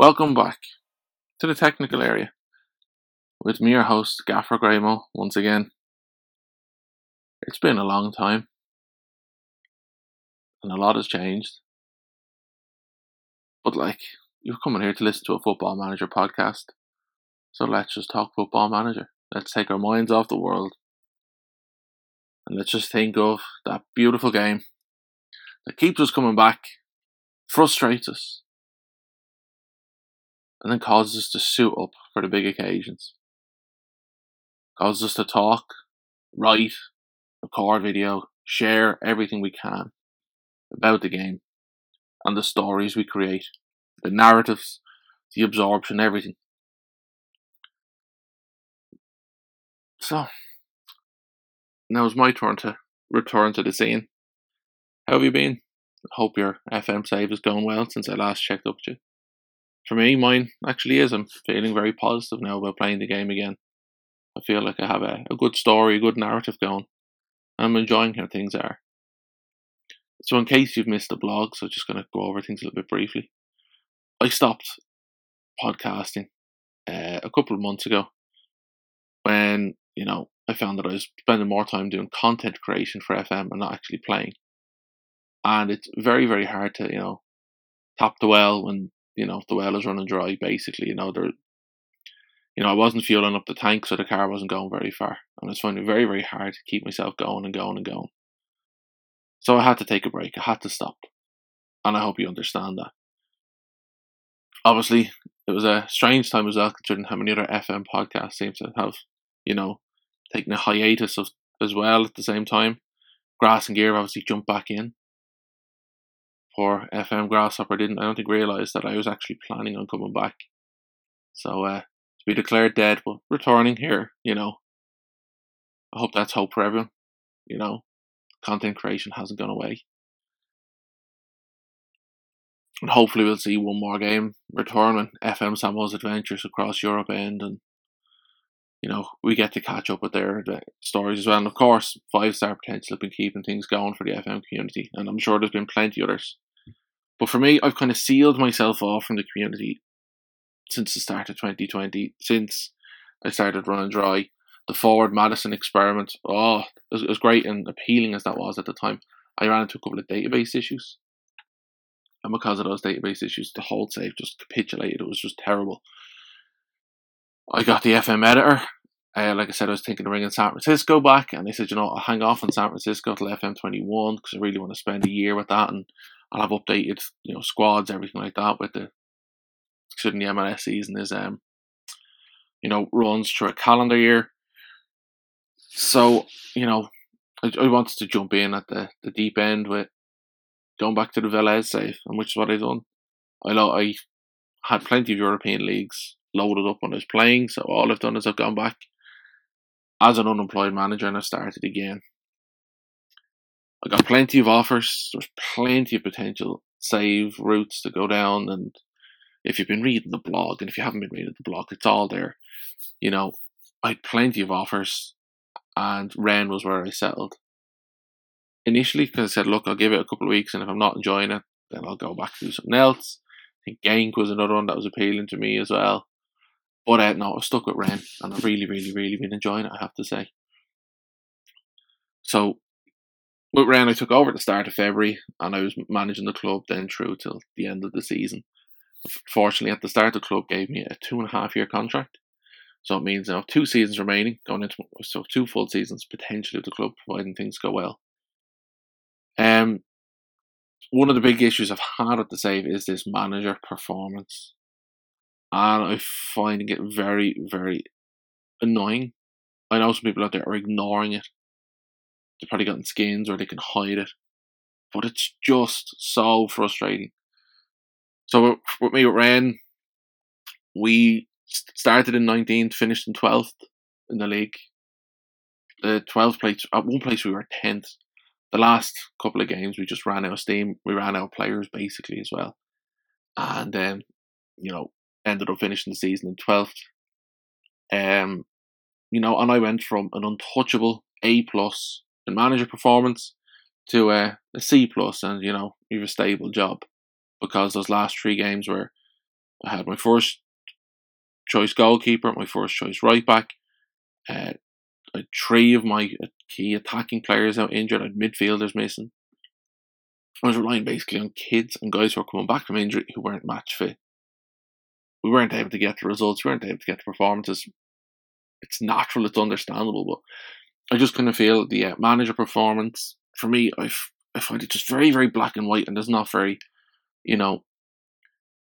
Welcome back to the technical area with me, your host, Gaffer Graymo, once again. It's been a long time, and a lot has changed. But, like, you're coming here to listen to a football manager podcast, so let's just talk football manager. Let's take our minds off the world, and let's just think of that beautiful game that keeps us coming back frustrates us, and then causes us to suit up for the big occasions. Causes us to talk, write, record video, share everything we can about the game and the stories we create, the narratives, the absorption, everything. So, now it's my turn to return to the scene. How have you been? hope your FM save is going well since I last checked up with you. For me, mine actually is. I'm feeling very positive now about playing the game again. I feel like I have a, a good story, a good narrative going. I'm enjoying how things are. So, in case you've missed the blog, so just going to go over things a little bit briefly. I stopped podcasting uh, a couple of months ago when, you know, I found that I was spending more time doing content creation for FM and not actually playing and it's very very hard to you know tap the well when you know the well is running dry. Basically, you know there, you know I wasn't fueling up the tank, so the car wasn't going very far, and I was finding it very very hard to keep myself going and going and going. So I had to take a break. I had to stop, and I hope you understand that. Obviously, it was a strange time as well, considering how many other FM podcasts seem to have, you know, taken a hiatus of, as well at the same time. Grass and Gear obviously jumped back in, poor FM Grasshopper didn't, I don't think, realise that I was actually planning on coming back. So, uh, to be declared dead, but returning here, you know, I hope that's hope for everyone. You know, content creation hasn't gone away. And hopefully we'll see one more game return when FM Samoa's adventures across Europe end and you know, we get to catch up with their, stories as well. And of course, five star potential have been keeping things going for the FM community, and I'm sure there's been plenty others. But for me, I've kind of sealed myself off from the community since the start of 2020, since I started running dry. The Forward Madison experiment, oh, it was, great and appealing as that was at the time. I ran into a couple of database issues. And because of those database issues, the whole save just capitulated. It was just terrible. I got the FM editor. Uh, like I said, I was thinking of ringing San Francisco back, and they said, you know, I'll hang off on San Francisco till FM21 because I really want to spend a year with that and I'll have updated, you know, squads, everything like that with the considering the MLS season is um you know, runs through a calendar year. So, you know, I, I wanted to jump in at the, the deep end with going back to the Velez and which is what I've done. I know I had plenty of European leagues loaded up when I was playing, so all I've done is I've gone back as an unemployed manager and I started again. I got plenty of offers. There's plenty of potential save routes to go down. And if you've been reading the blog, and if you haven't been reading the blog, it's all there. You know, I had plenty of offers, and Rennes was where I settled. Initially, because I said, look, I'll give it a couple of weeks, and if I'm not enjoying it, then I'll go back to do something else. I think Genk was another one that was appealing to me as well. But uh, no, I stuck with Rennes, and I've really, really, really been enjoying it, I have to say. So with Rennes, I took over at the start of February, and I was managing the club then through till the end of the season. Fortunately, at the start, the club gave me a two and a half year contract, so it means now two seasons remaining, going into so two full seasons potentially at the club, providing things go well. Um, one of the big issues I've had at the save is this manager performance, and I'm finding it very, very annoying. I know some people out there are ignoring it they've probably gotten skins or they can hide it. But it's just so frustrating. So with me with Rennes, we started in 19th, finished in 12th in the league. The 12th place, at one place we were 10th. The last couple of games we just ran out of steam. We ran out of players basically as well. And then, um, you know, ended up finishing the season in 12th. Um, you know, and I went from an untouchable A plus in manager performance to a, a C plus, and you know you have a stable job. because those last three games where I had my first choice goalkeeper, my first choice right back, uh, three of my key attacking players out injured, I had midfielders missing. I was relying basically on kids and guys who were coming back from injury who weren't match fit. We weren't able to get the results, we weren't able to get the performances. It's natural, it's understandable, but I just kind of feel the uh, manager performance, for me, I, I find it just very, very black and white and there's not very, you know,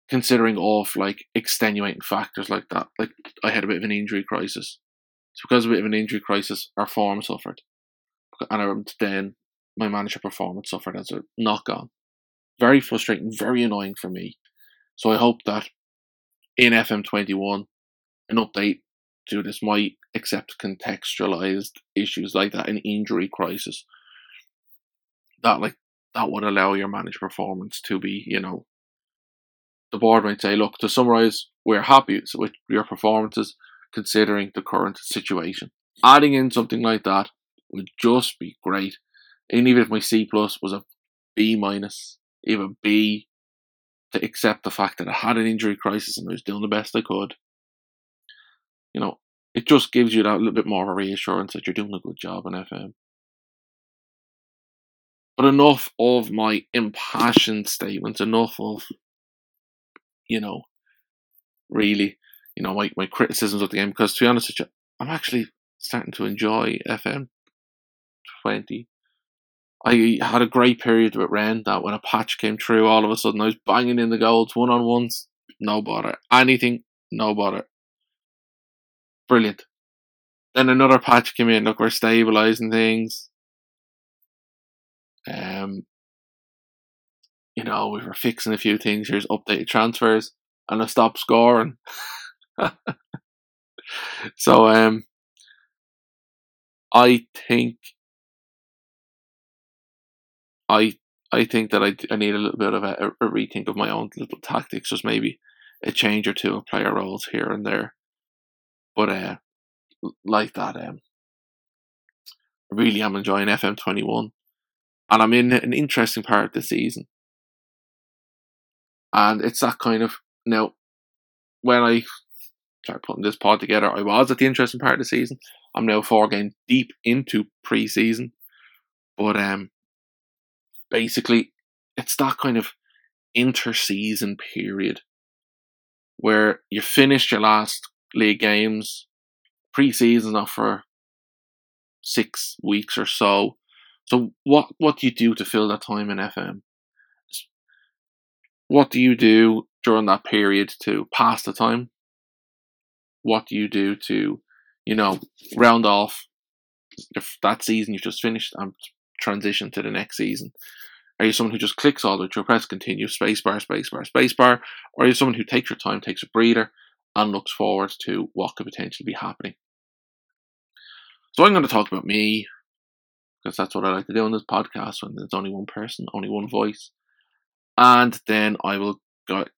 considering of like extenuating factors like that. Like I had a bit of an injury crisis. It's because of a bit of an injury crisis, our form suffered. And then my manager performance suffered as a knock on. Very frustrating, very annoying for me. So I hope that in FM21, an update to this might accept contextualized issues like that, an injury crisis. That like that would allow your manager performance to be, you know, the board might say, look, to summarise, we're happy with your performances considering the current situation. Adding in something like that would just be great. And even if my C plus was a B minus, even B, to accept the fact that I had an injury crisis and I was doing the best I could, you know, it just gives you that little bit more of a reassurance that you're doing a good job in FM. But enough of my impassioned statements, enough of, you know, really you know, my, my criticisms of the game because to be honest with you, I'm actually starting to enjoy FM 20. I had a great period with Rennes that when a patch came through, all of a sudden I was banging in the goals, one on ones, no bother. Anything, no bother. Brilliant. Then another patch came in, look, we're stabilizing things. Um, you know, we were fixing a few things. Here's updated transfers, and I stopped scoring. so um, I think I I think that I, I need a little bit of a, a rethink of my own little tactics, just maybe a change or two of player roles here and there. But uh, like that, um, I really am enjoying FM twenty one, and I'm in an interesting part of the season. And it's that kind of now when I started putting this pod together, I was at the interesting part of the season. I'm now four games deep into pre-season, but um, basically, it's that kind of inter-season period where you finished your last league games, pre-season not for six weeks or so. So what what do you do to fill that time in FM? What do you do during that period to pass the time? what do you do to, you know, round off if that season you've just finished and transition to the next season? Are you someone who just clicks all the way press continue, spacebar, spacebar, spacebar, or are you someone who takes your time, takes a breather, and looks forward to what could potentially be happening? So I'm going to talk about me, because that's what I like to do on this podcast when there's only one person, only one voice. And then I will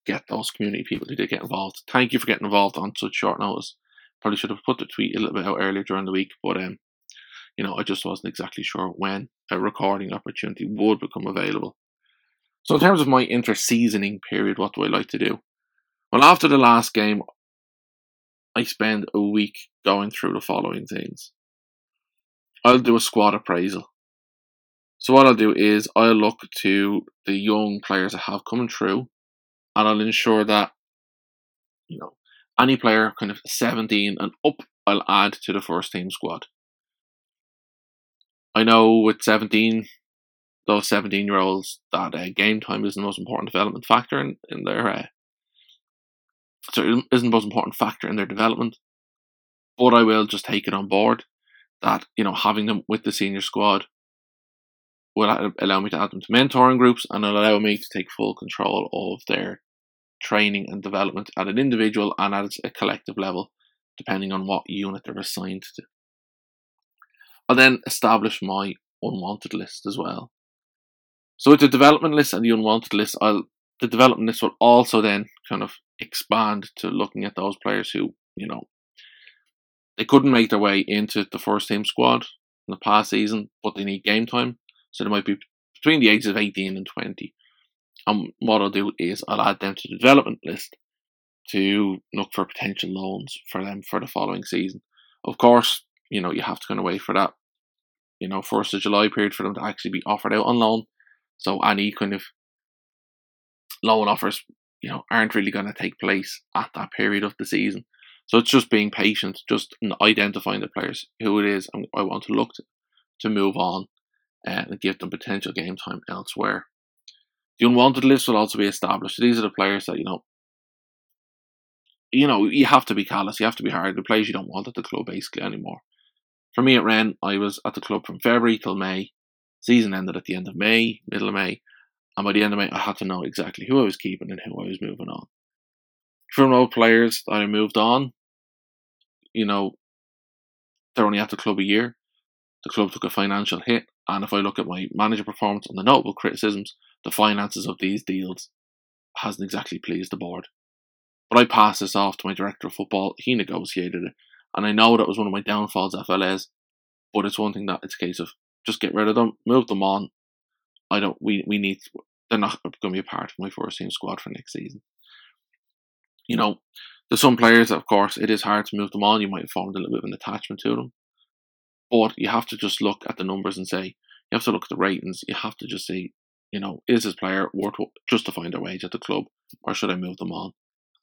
get those community people who did get involved. Thank you for getting involved on such short notice. Probably should have put the tweet a little bit out earlier during the week, but um, you know, I just wasn't exactly sure when a recording opportunity would become available. So, in terms of my inter-seasoning period, what do I like to do? Well, after the last game, I spend a week going through the following things. I'll do a squad appraisal. So what I'll do is I'll look to the young players I have coming through and I'll ensure that you know any player kind of 17 and up I'll add to the first team squad. I know with 17 those 17 year olds that uh, game time is the most important development factor in, in their uh, so it isn't the most important factor in their development but I will just take it on board that you know having them with the senior squad will allow me to add them to mentoring groups and allow me to take full control of their training and development at an individual and at a collective level, depending on what unit they're assigned to. I'll then establish my unwanted list as well. So with the development list and the unwanted list, I'll the development list will also then kind of expand to looking at those players who, you know, they couldn't make their way into the first team squad in the past season, but they need game time. So they might be between the ages of 18 and 20. And what I'll do is I'll add them to the development list to look for potential loans for them for the following season. Of course, you know, you have to kind of wait for that, you know, first of July period for them to actually be offered out on loan. So any kind of loan offers, you know, aren't really going to take place at that period of the season. So it's just being patient, just identifying the players who it is I want to look to, to move on uh, and give them potential game time elsewhere. The unwanted list will also be established. These are the players that, you know, you know, you have to be callous, you have to be hard. The players you don't want at the club basically anymore. For me at Rennes, I was at the club from February till May. Season ended at the end of May, middle of May, and by the end of May, I had to know exactly who I was keeping and who I was moving on. From old players that I moved on, you know, they're only at the club a year. The club took a financial hit, and if I look at my manager performance and the notable criticisms, the finances of these deals hasn't exactly pleased the board. But I passed this off to my director of football. He negotiated it. And I know that was one of my downfalls FLS. But it's one thing that it's a case of just get rid of them, move them on. I don't. We we need. They're not going to be a part of my first team squad for next season. You know, there's some players, of course, it is hard to move them on. You might have formed a little bit of an attachment to them, but you have to just look at the numbers and say you have to look at the ratings. You have to just say, you know, is this player worth justifying their wage at the club, or should I move them on?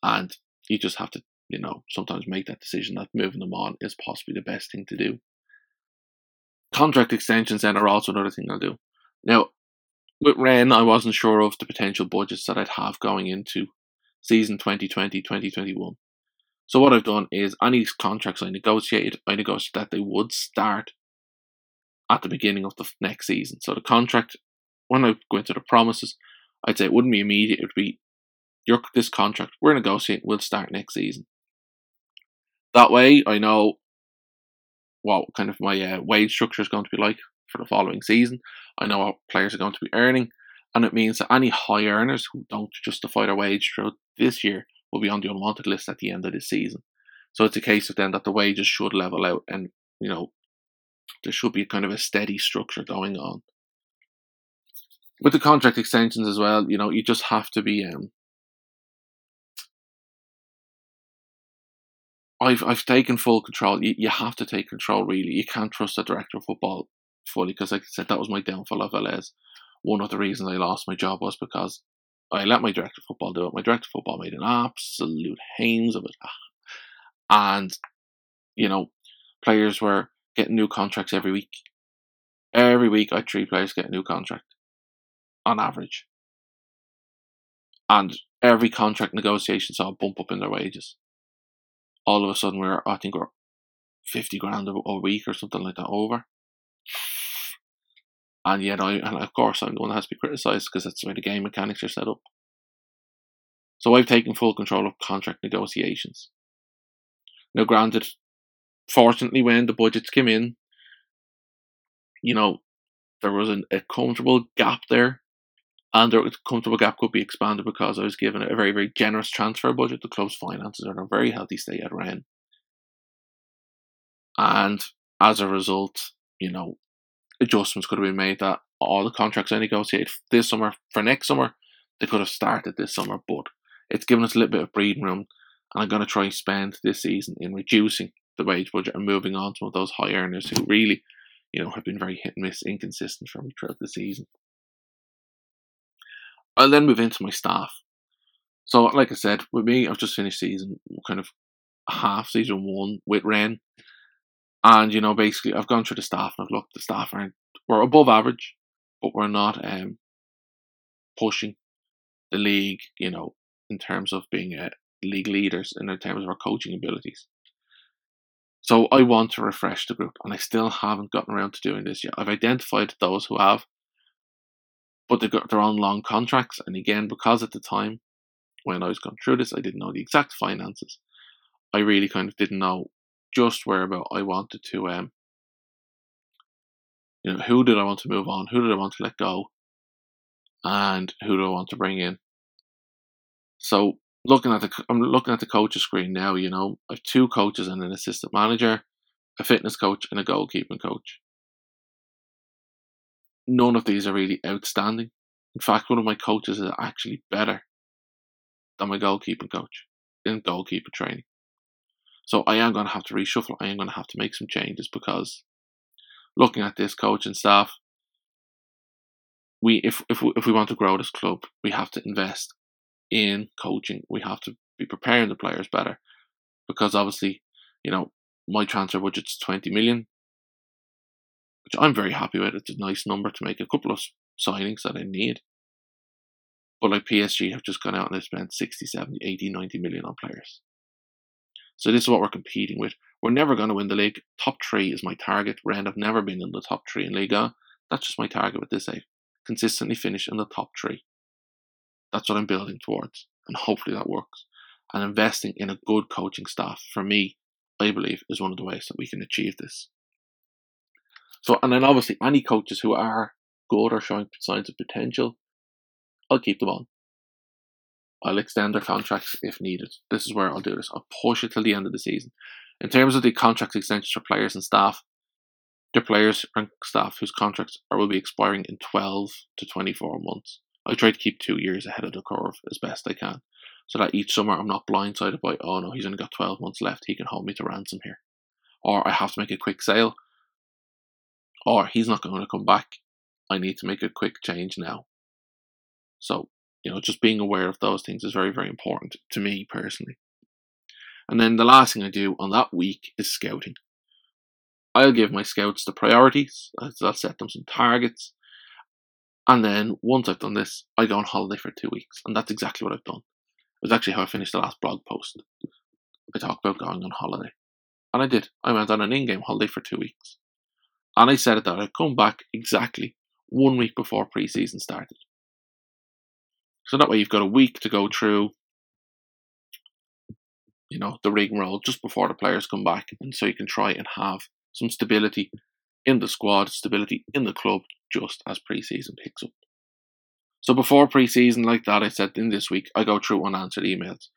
And you just have to, you know, sometimes make that decision that moving them on is possibly the best thing to do. Contract extensions then are also another thing I'll do. Now, with Rennes, I wasn't sure of the potential budgets that I'd have going into season 2020 2021. So, what I've done is any contracts I negotiated, I negotiated that they would start at the beginning of the next season. So, the contract, when I go into the promises, I'd say it wouldn't be immediate, it would be your this contract we're negotiating will start next season. That way, I know what kind of my uh, wage structure is going to be like for the following season. I know what players are going to be earning, and it means that any high earners who don't justify their wage throughout this year will be on the unwanted list at the end of this season. So it's a case of then that the wages should level out, and you know there should be kind of a steady structure going on. With the contract extensions as well, you know, you just have to be um, I've I've taken full control. You, you have to take control. Really, you can't trust the director of football fully because, like I said, that was my downfall of LS. One of the reasons I lost my job was because I let my director of football do it. My director of football made an absolute hames of it, ah. and you know, players were getting new contracts every week. Every week, I three players get a new contract, on average, and every contract negotiation saw a bump up in their wages all of a sudden we're I think we're fifty grand a, a week or something like that over. And yet I and of course I'm the one that has to be criticised because that's the way the game mechanics are set up. So I've taken full control of contract negotiations. Now granted, fortunately when the budgets came in, you know, there was an, a comfortable gap there and their comfortable gap could be expanded because I was given a very, very generous transfer budget. The club's finances are in a very healthy state at Rennes. And as a result, you know, adjustments could have been made that all the contracts I negotiated this summer for next summer, they could have started this summer, but it's given us a little bit of breathing room. And I'm going to try and spend this season in reducing the wage budget and moving on to those high earners who really, you know, have been very hit and miss, inconsistent for me throughout the season. I'll then move into my staff. So, like I said, with me, I've just finished season kind of half season one with Rennes. And, you know, basically, I've gone through the staff and I've looked, the staff aren't, we're above average, but we're not um, pushing the league, you know, in terms of being uh, league leaders and in terms of our coaching abilities. So I want to refresh the group, and I still haven't gotten around to doing this yet. I've identified those who have, but they got their own long contracts. And again, because at the time when I was going through this, I didn't know the exact finances. I really kind of didn't know just where about I wanted to um you know who did I want to move on, who did I want to let go, and who do I want to bring in. So looking at the I'm looking at the coaches screen now. You know, I have two coaches and an assistant manager, a fitness coach, and a goalkeeping coach none of these are really outstanding. In fact, one of my coaches is actually better than my goalkeeping coach in goalkeeper training. So I am going to have to reshuffle. I am going to have to make some changes because looking at this coach and staff, we if if we, if we want to grow this club, we have to invest in coaching. We have to be preparing the players better because obviously, you know, my transfer budget's twenty million, which I'm very happy with. It's a nice number to make a couple of signings that I need. But like PSG have just gone out and they've spent 60, 70, 80, 90 million on players. So this is what we're competing with. We're never going to win the league. Top three is my target. Rennes have never been in the top three in Liga. That's just my target with this save. Consistently finish in the top three. That's what I'm building towards. And hopefully that works. And investing in a good coaching staff, for me, I believe, is one of the ways that we can achieve this. So, and then obviously, any coaches who are good or showing signs of potential, I'll keep them on. I'll extend their contracts if needed. This is where I'll do this. I'll push it till the end of the season. In terms of the contract extensions for players and staff, the players and staff whose contracts are, will be expiring in 12 to 24 months. I try to keep two years ahead of the curve as best I can, so that each summer I'm not blindsided by, oh no, he's only got 12 months left, he can hold me to ransom here. Or I have to make a quick sale, or he's not going to come back. I need to make a quick change now. So you know, just being aware of those things is very, very important to me personally. And then the last thing I do on that week is scouting. I'll give my scouts the priorities, I'll set them some targets, and then once I've done this, I go on holiday for two weeks. And that's exactly what I've done. It was actually how I finished the last blog post. I talked about going on holiday. And I did. I went on an in game holiday for two weeks. And I said that I'd come back exactly one week before preseason started. So that way you've got a week to go through, you know, the rigmarole just before the players come back, and so you can try and have some stability in the squad, stability in the club, just as pre-season picks up. So before pre-season, like that, I said in this week, I go through unanswered emails.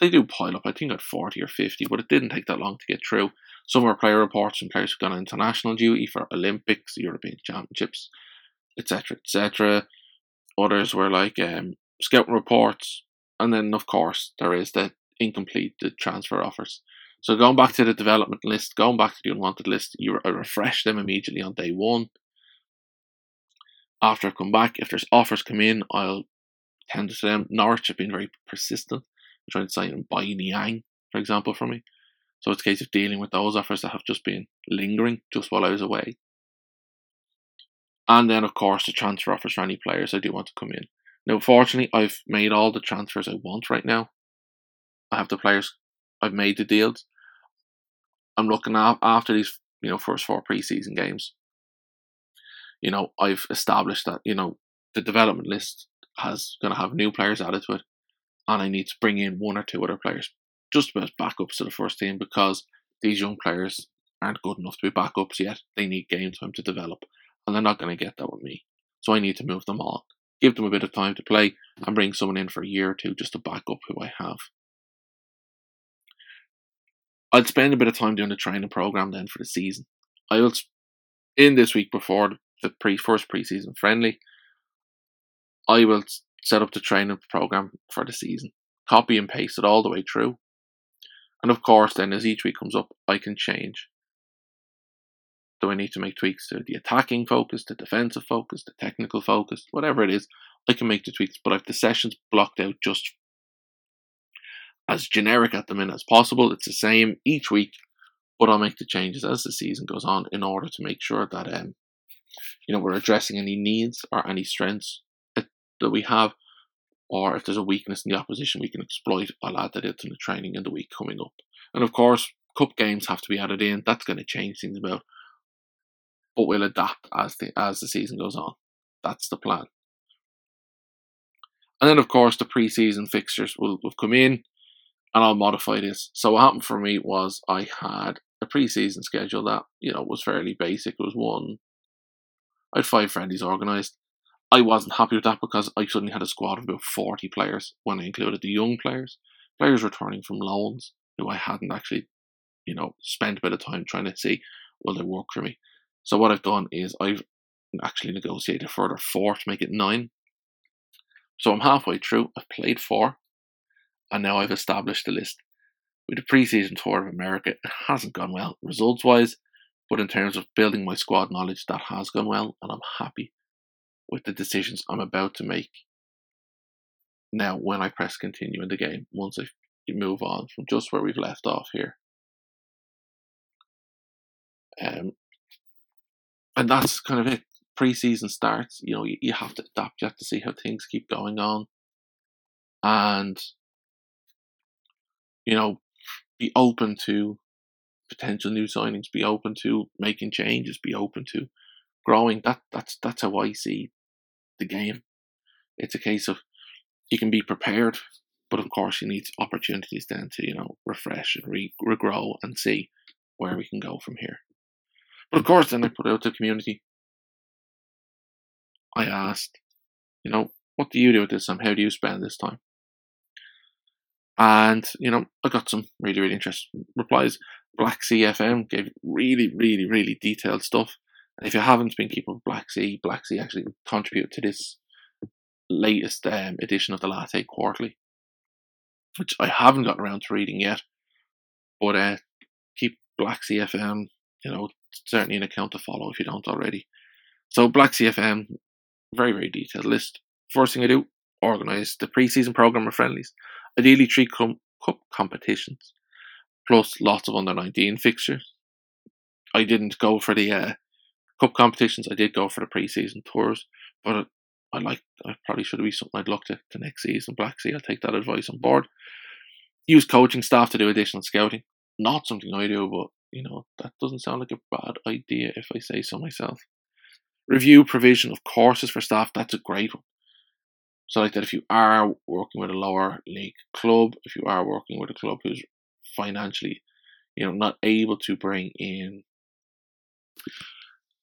They do pile up. I think at forty or fifty, but it didn't take that long to get through. Some are player reports from players who've gone on international duty for Olympics, European Championships, etc., etc. Others were like um, scouting reports, and then of course there is the incomplete the transfer offers. So going back to the development list, going back to the unwanted list, you refresh them immediately on day one. After I come back, if there's offers come in, I'll tend to them. Norwich have been very persistent, trying to sign M'Baye Niang, for example, for me. So it's a case of dealing with those offers that have just been lingering just while I was away. And then, of course, the transfer offers for any players I do want to come in. Now, fortunately, I've made all the transfers I want right now. I have the players, I've made the deals. I'm looking at after these, you know, first four preseason games. You know, I've established that you know the development list has going to have new players added to it, and I need to bring in one or two other players just as backups to the first team because these young players aren't good enough to be backups yet. They need game time to develop and they're not going to get that with me. So I need to move them on, give them a bit of time to play, and bring someone in for a year or two just to back up who I have. I'd spend a bit of time doing the training program then for the season. I will, in this week before the pre first preseason friendly, I will set up the training program for the season, copy and paste it all the way through. And of course, then as each week comes up, I can change do I need to make tweaks to the attacking focus, the defensive focus, the technical focus, whatever it is? I can make the tweaks, but I've the sessions blocked out just as generic at the minute as possible. It's the same each week, but I'll make the changes as the season goes on in order to make sure that um, you know we're addressing any needs or any strengths that, we have, or if there's a weakness in the opposition we can exploit. I'll add that into the training in the week coming up, and of course, cup games have to be added in. That's going to change things about but we'll adapt as the as the season goes on. That's the plan. And then, of course, the preseason fixtures will, will come in, and I'll modify this. So what happened for me was I had a preseason schedule that you know was fairly basic. It was one. I had five friendlies organised. I wasn't happy with that because I suddenly had a squad of about forty players when I included the young players, players returning from loans who I hadn't actually, you know, spent a bit of time trying to see will they work for me. So what I've done is I've actually negotiated further four to make it nine So I'm halfway through. I've played four, and now I've established the list. With the preseason tour of America, it hasn't gone well results wise, but in terms of building my squad knowledge, that has gone well, and I'm happy with the decisions I'm about to make. Now, when I press continue in the game, once I move on from just where we've left off here. Um, and that's kind of it. Preseason starts, you know, you, you have to adapt, you have to see how things keep going on. And, you know, be open to potential new signings, be open to making changes, be open to growing. That that's that's how I see the game. It's a case of you can be prepared, but of course you need opportunities then to you know refresh and re- regrow and see where we can go from here. But of course, then I put out to the community. I asked, you know, what do you do with this time? How do you spend this time? And, you know, I got some really, really interesting replies. Black Sea FM gave really, really, really detailed stuff. And if you haven't been keeping Black Sea, Black Sea actually contributed to this latest um, edition of the Latte Quarterly, which I haven't gotten around to reading yet. But uh, keep Black Sea FM, you know, certainly an account to follow if you don't already. So Black Sea FM, very, very detailed list. First thing I do, organise the pre-season program of friendlies. Ideally, three com- cup competitions, plus lots of under 19 fixtures. I didn't go for the uh, cup competitions. I did go for the pre-season tours, but I like. I probably should be something I'd look to, to next season. Black Sea. I'll take that advice on board. Use coaching staff to do additional scouting. Not something I do, but you know that doesn't sound like a bad idea if I say so myself. Review provision of courses for staff. That's a great one. So, like that, if you are working with a lower league club, if you are working with a club who's financially, you know, not able to bring in,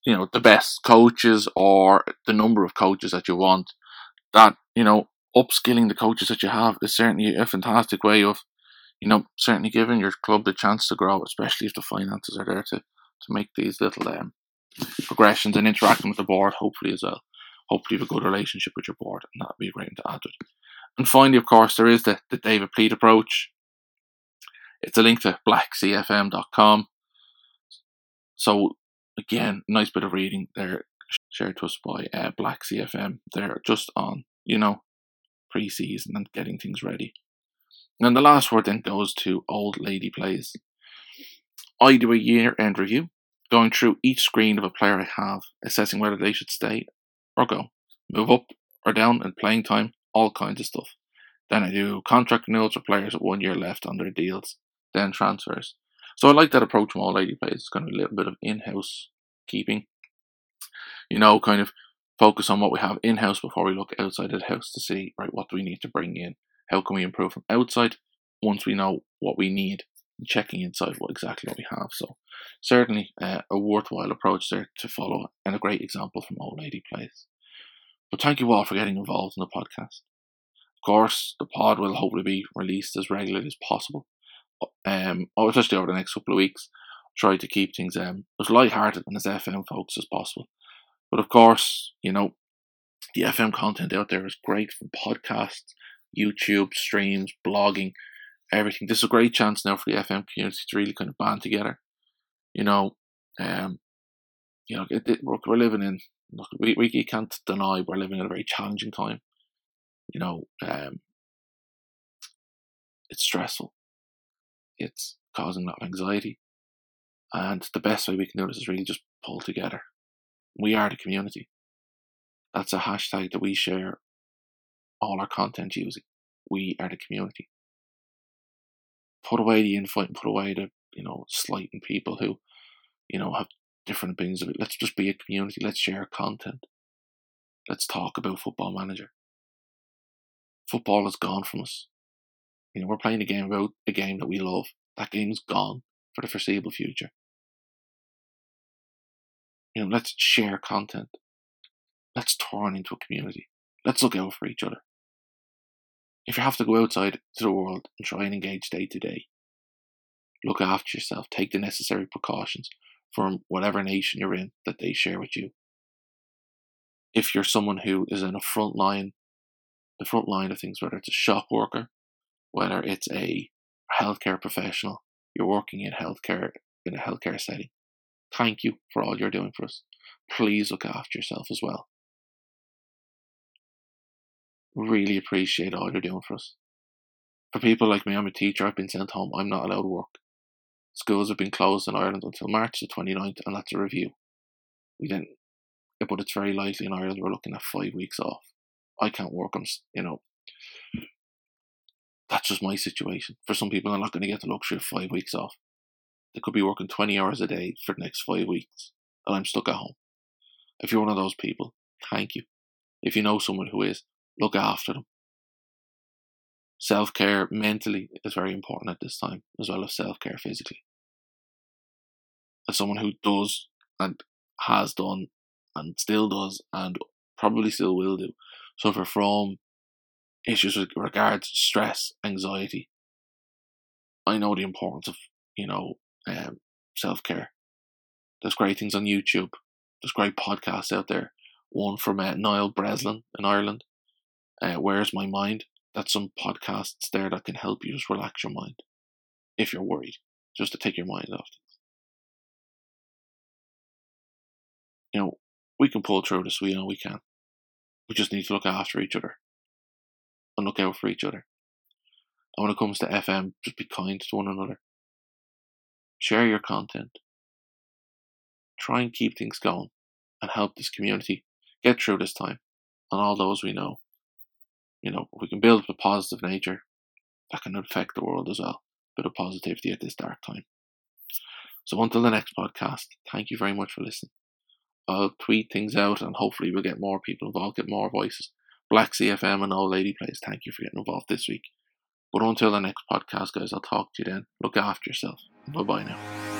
you know, the best coaches or the number of coaches that you want, that you know, upskilling the coaches that you have is certainly a fantastic way of, you know, certainly giving your club the chance to grow, especially if the finances are there to to make these little um, progressions and interacting with the board, hopefully as well hopefully you have a good relationship with your board, and that would be a great to add to it. And finally, of course, there is the, the David Pleat approach. It's a link to blackcfm.com. So, again, nice bit of reading there shared to us by uh, Black CFM. They're just on, you know, pre season and getting things ready. And the last word then goes to Old Lady Plays. I do a year end review, going through each screen of a player I have, assessing whether they should stay or go. Move up or down in playing time, all kinds of stuff. Then I do contract renewals for players with one year left on their deals, then transfers. So I like that approach from Old Lady players. It's kind of a little bit of in-house keeping. You know, kind of focus on what we have in-house before we look outside of the house to see, right, what do we need to bring in? How can we improve from outside once we know what we need? Checking inside what exactly what we have. So certainly uh, a worthwhile approach there to follow and a great example from Old Lady Plays. But thank you all for getting involved in the podcast. Of course, the pod will hopefully be released as regularly as possible. Um, especially over the next couple of weeks, try to keep things um, as light-hearted and as FM folks as possible. But of course, you know, the FM content out there is great from podcasts, YouTube streams, blogging, everything. This is a great chance now for the FM community to really kind of band together. You know, um, you know, it, it, we're, we're living in look, we, we can't deny we're living in a very challenging time. You know, um, it's stressful. It's causing a lot of anxiety. And the best way we can do this is really just pull together. We are the community. That's a hashtag that we share all our content using. We are the community. Put away the infight and put away the, you know, slighting people who, you know, have different opinions of it. Let's just be a community. Let's share content. Let's talk about Football Manager. Football is gone from us. You know, we're playing a game about a game that we love. That game's gone for the foreseeable future. You know, let's share content. Let's turn into a community. Let's look out for each other. If you have to go outside to the world and try and engage day to day, look after yourself, take the necessary precautions, from whatever nation you're in that they share with you. If you're someone who is in a front line the front line of things, whether it's a shop worker, whether it's a healthcare professional, you're working in healthcare in a healthcare setting. Thank you for all you're doing for us. Please look after yourself as well. Really appreciate all you're doing for us. For people like me, I'm a teacher, I've been sent home, I'm not allowed to work. Schools have been closed in Ireland until March the 29th, and that's a review. We didn't, but it's very likely in Ireland we're looking at five weeks off. I can't work. I'm, you know, that's just my situation. For some people, they're not going to get the luxury of five weeks off. They could be working 20 hours a day for the next five weeks, and I'm stuck at home. If you're one of those people, thank you. If you know someone who is, look after them. Self care mentally is very important at this time, as well as self care physically. As someone who does and has done and still does and probably still will do suffer from issues with regards stress, anxiety. I know the importance of, you know, um, self care. There's great things on YouTube. There's great podcasts out there. One from uh, Niall Breslin in Ireland. Uh, Where's My Mind? That's some podcasts there that can help you just relax your mind if you're worried, just to take your mind off. You know, we can pull through this, we know we can. We just need to look after each other and look out for each other. And when it comes to FM, just be kind to one another. Share your content. Try and keep things going and help this community get through this time and all those we know. You know, we can build a positive nature that can affect the world as well. A bit of positivity at this dark time. So until the next podcast, thank you very much for listening. I'll tweet things out and hopefully we'll get more people involved, get more voices. Black CFM and Old Lady Plays, thank you for getting involved this week. But until the next podcast, guys, I'll talk to you then. Look after yourself. Bye bye now.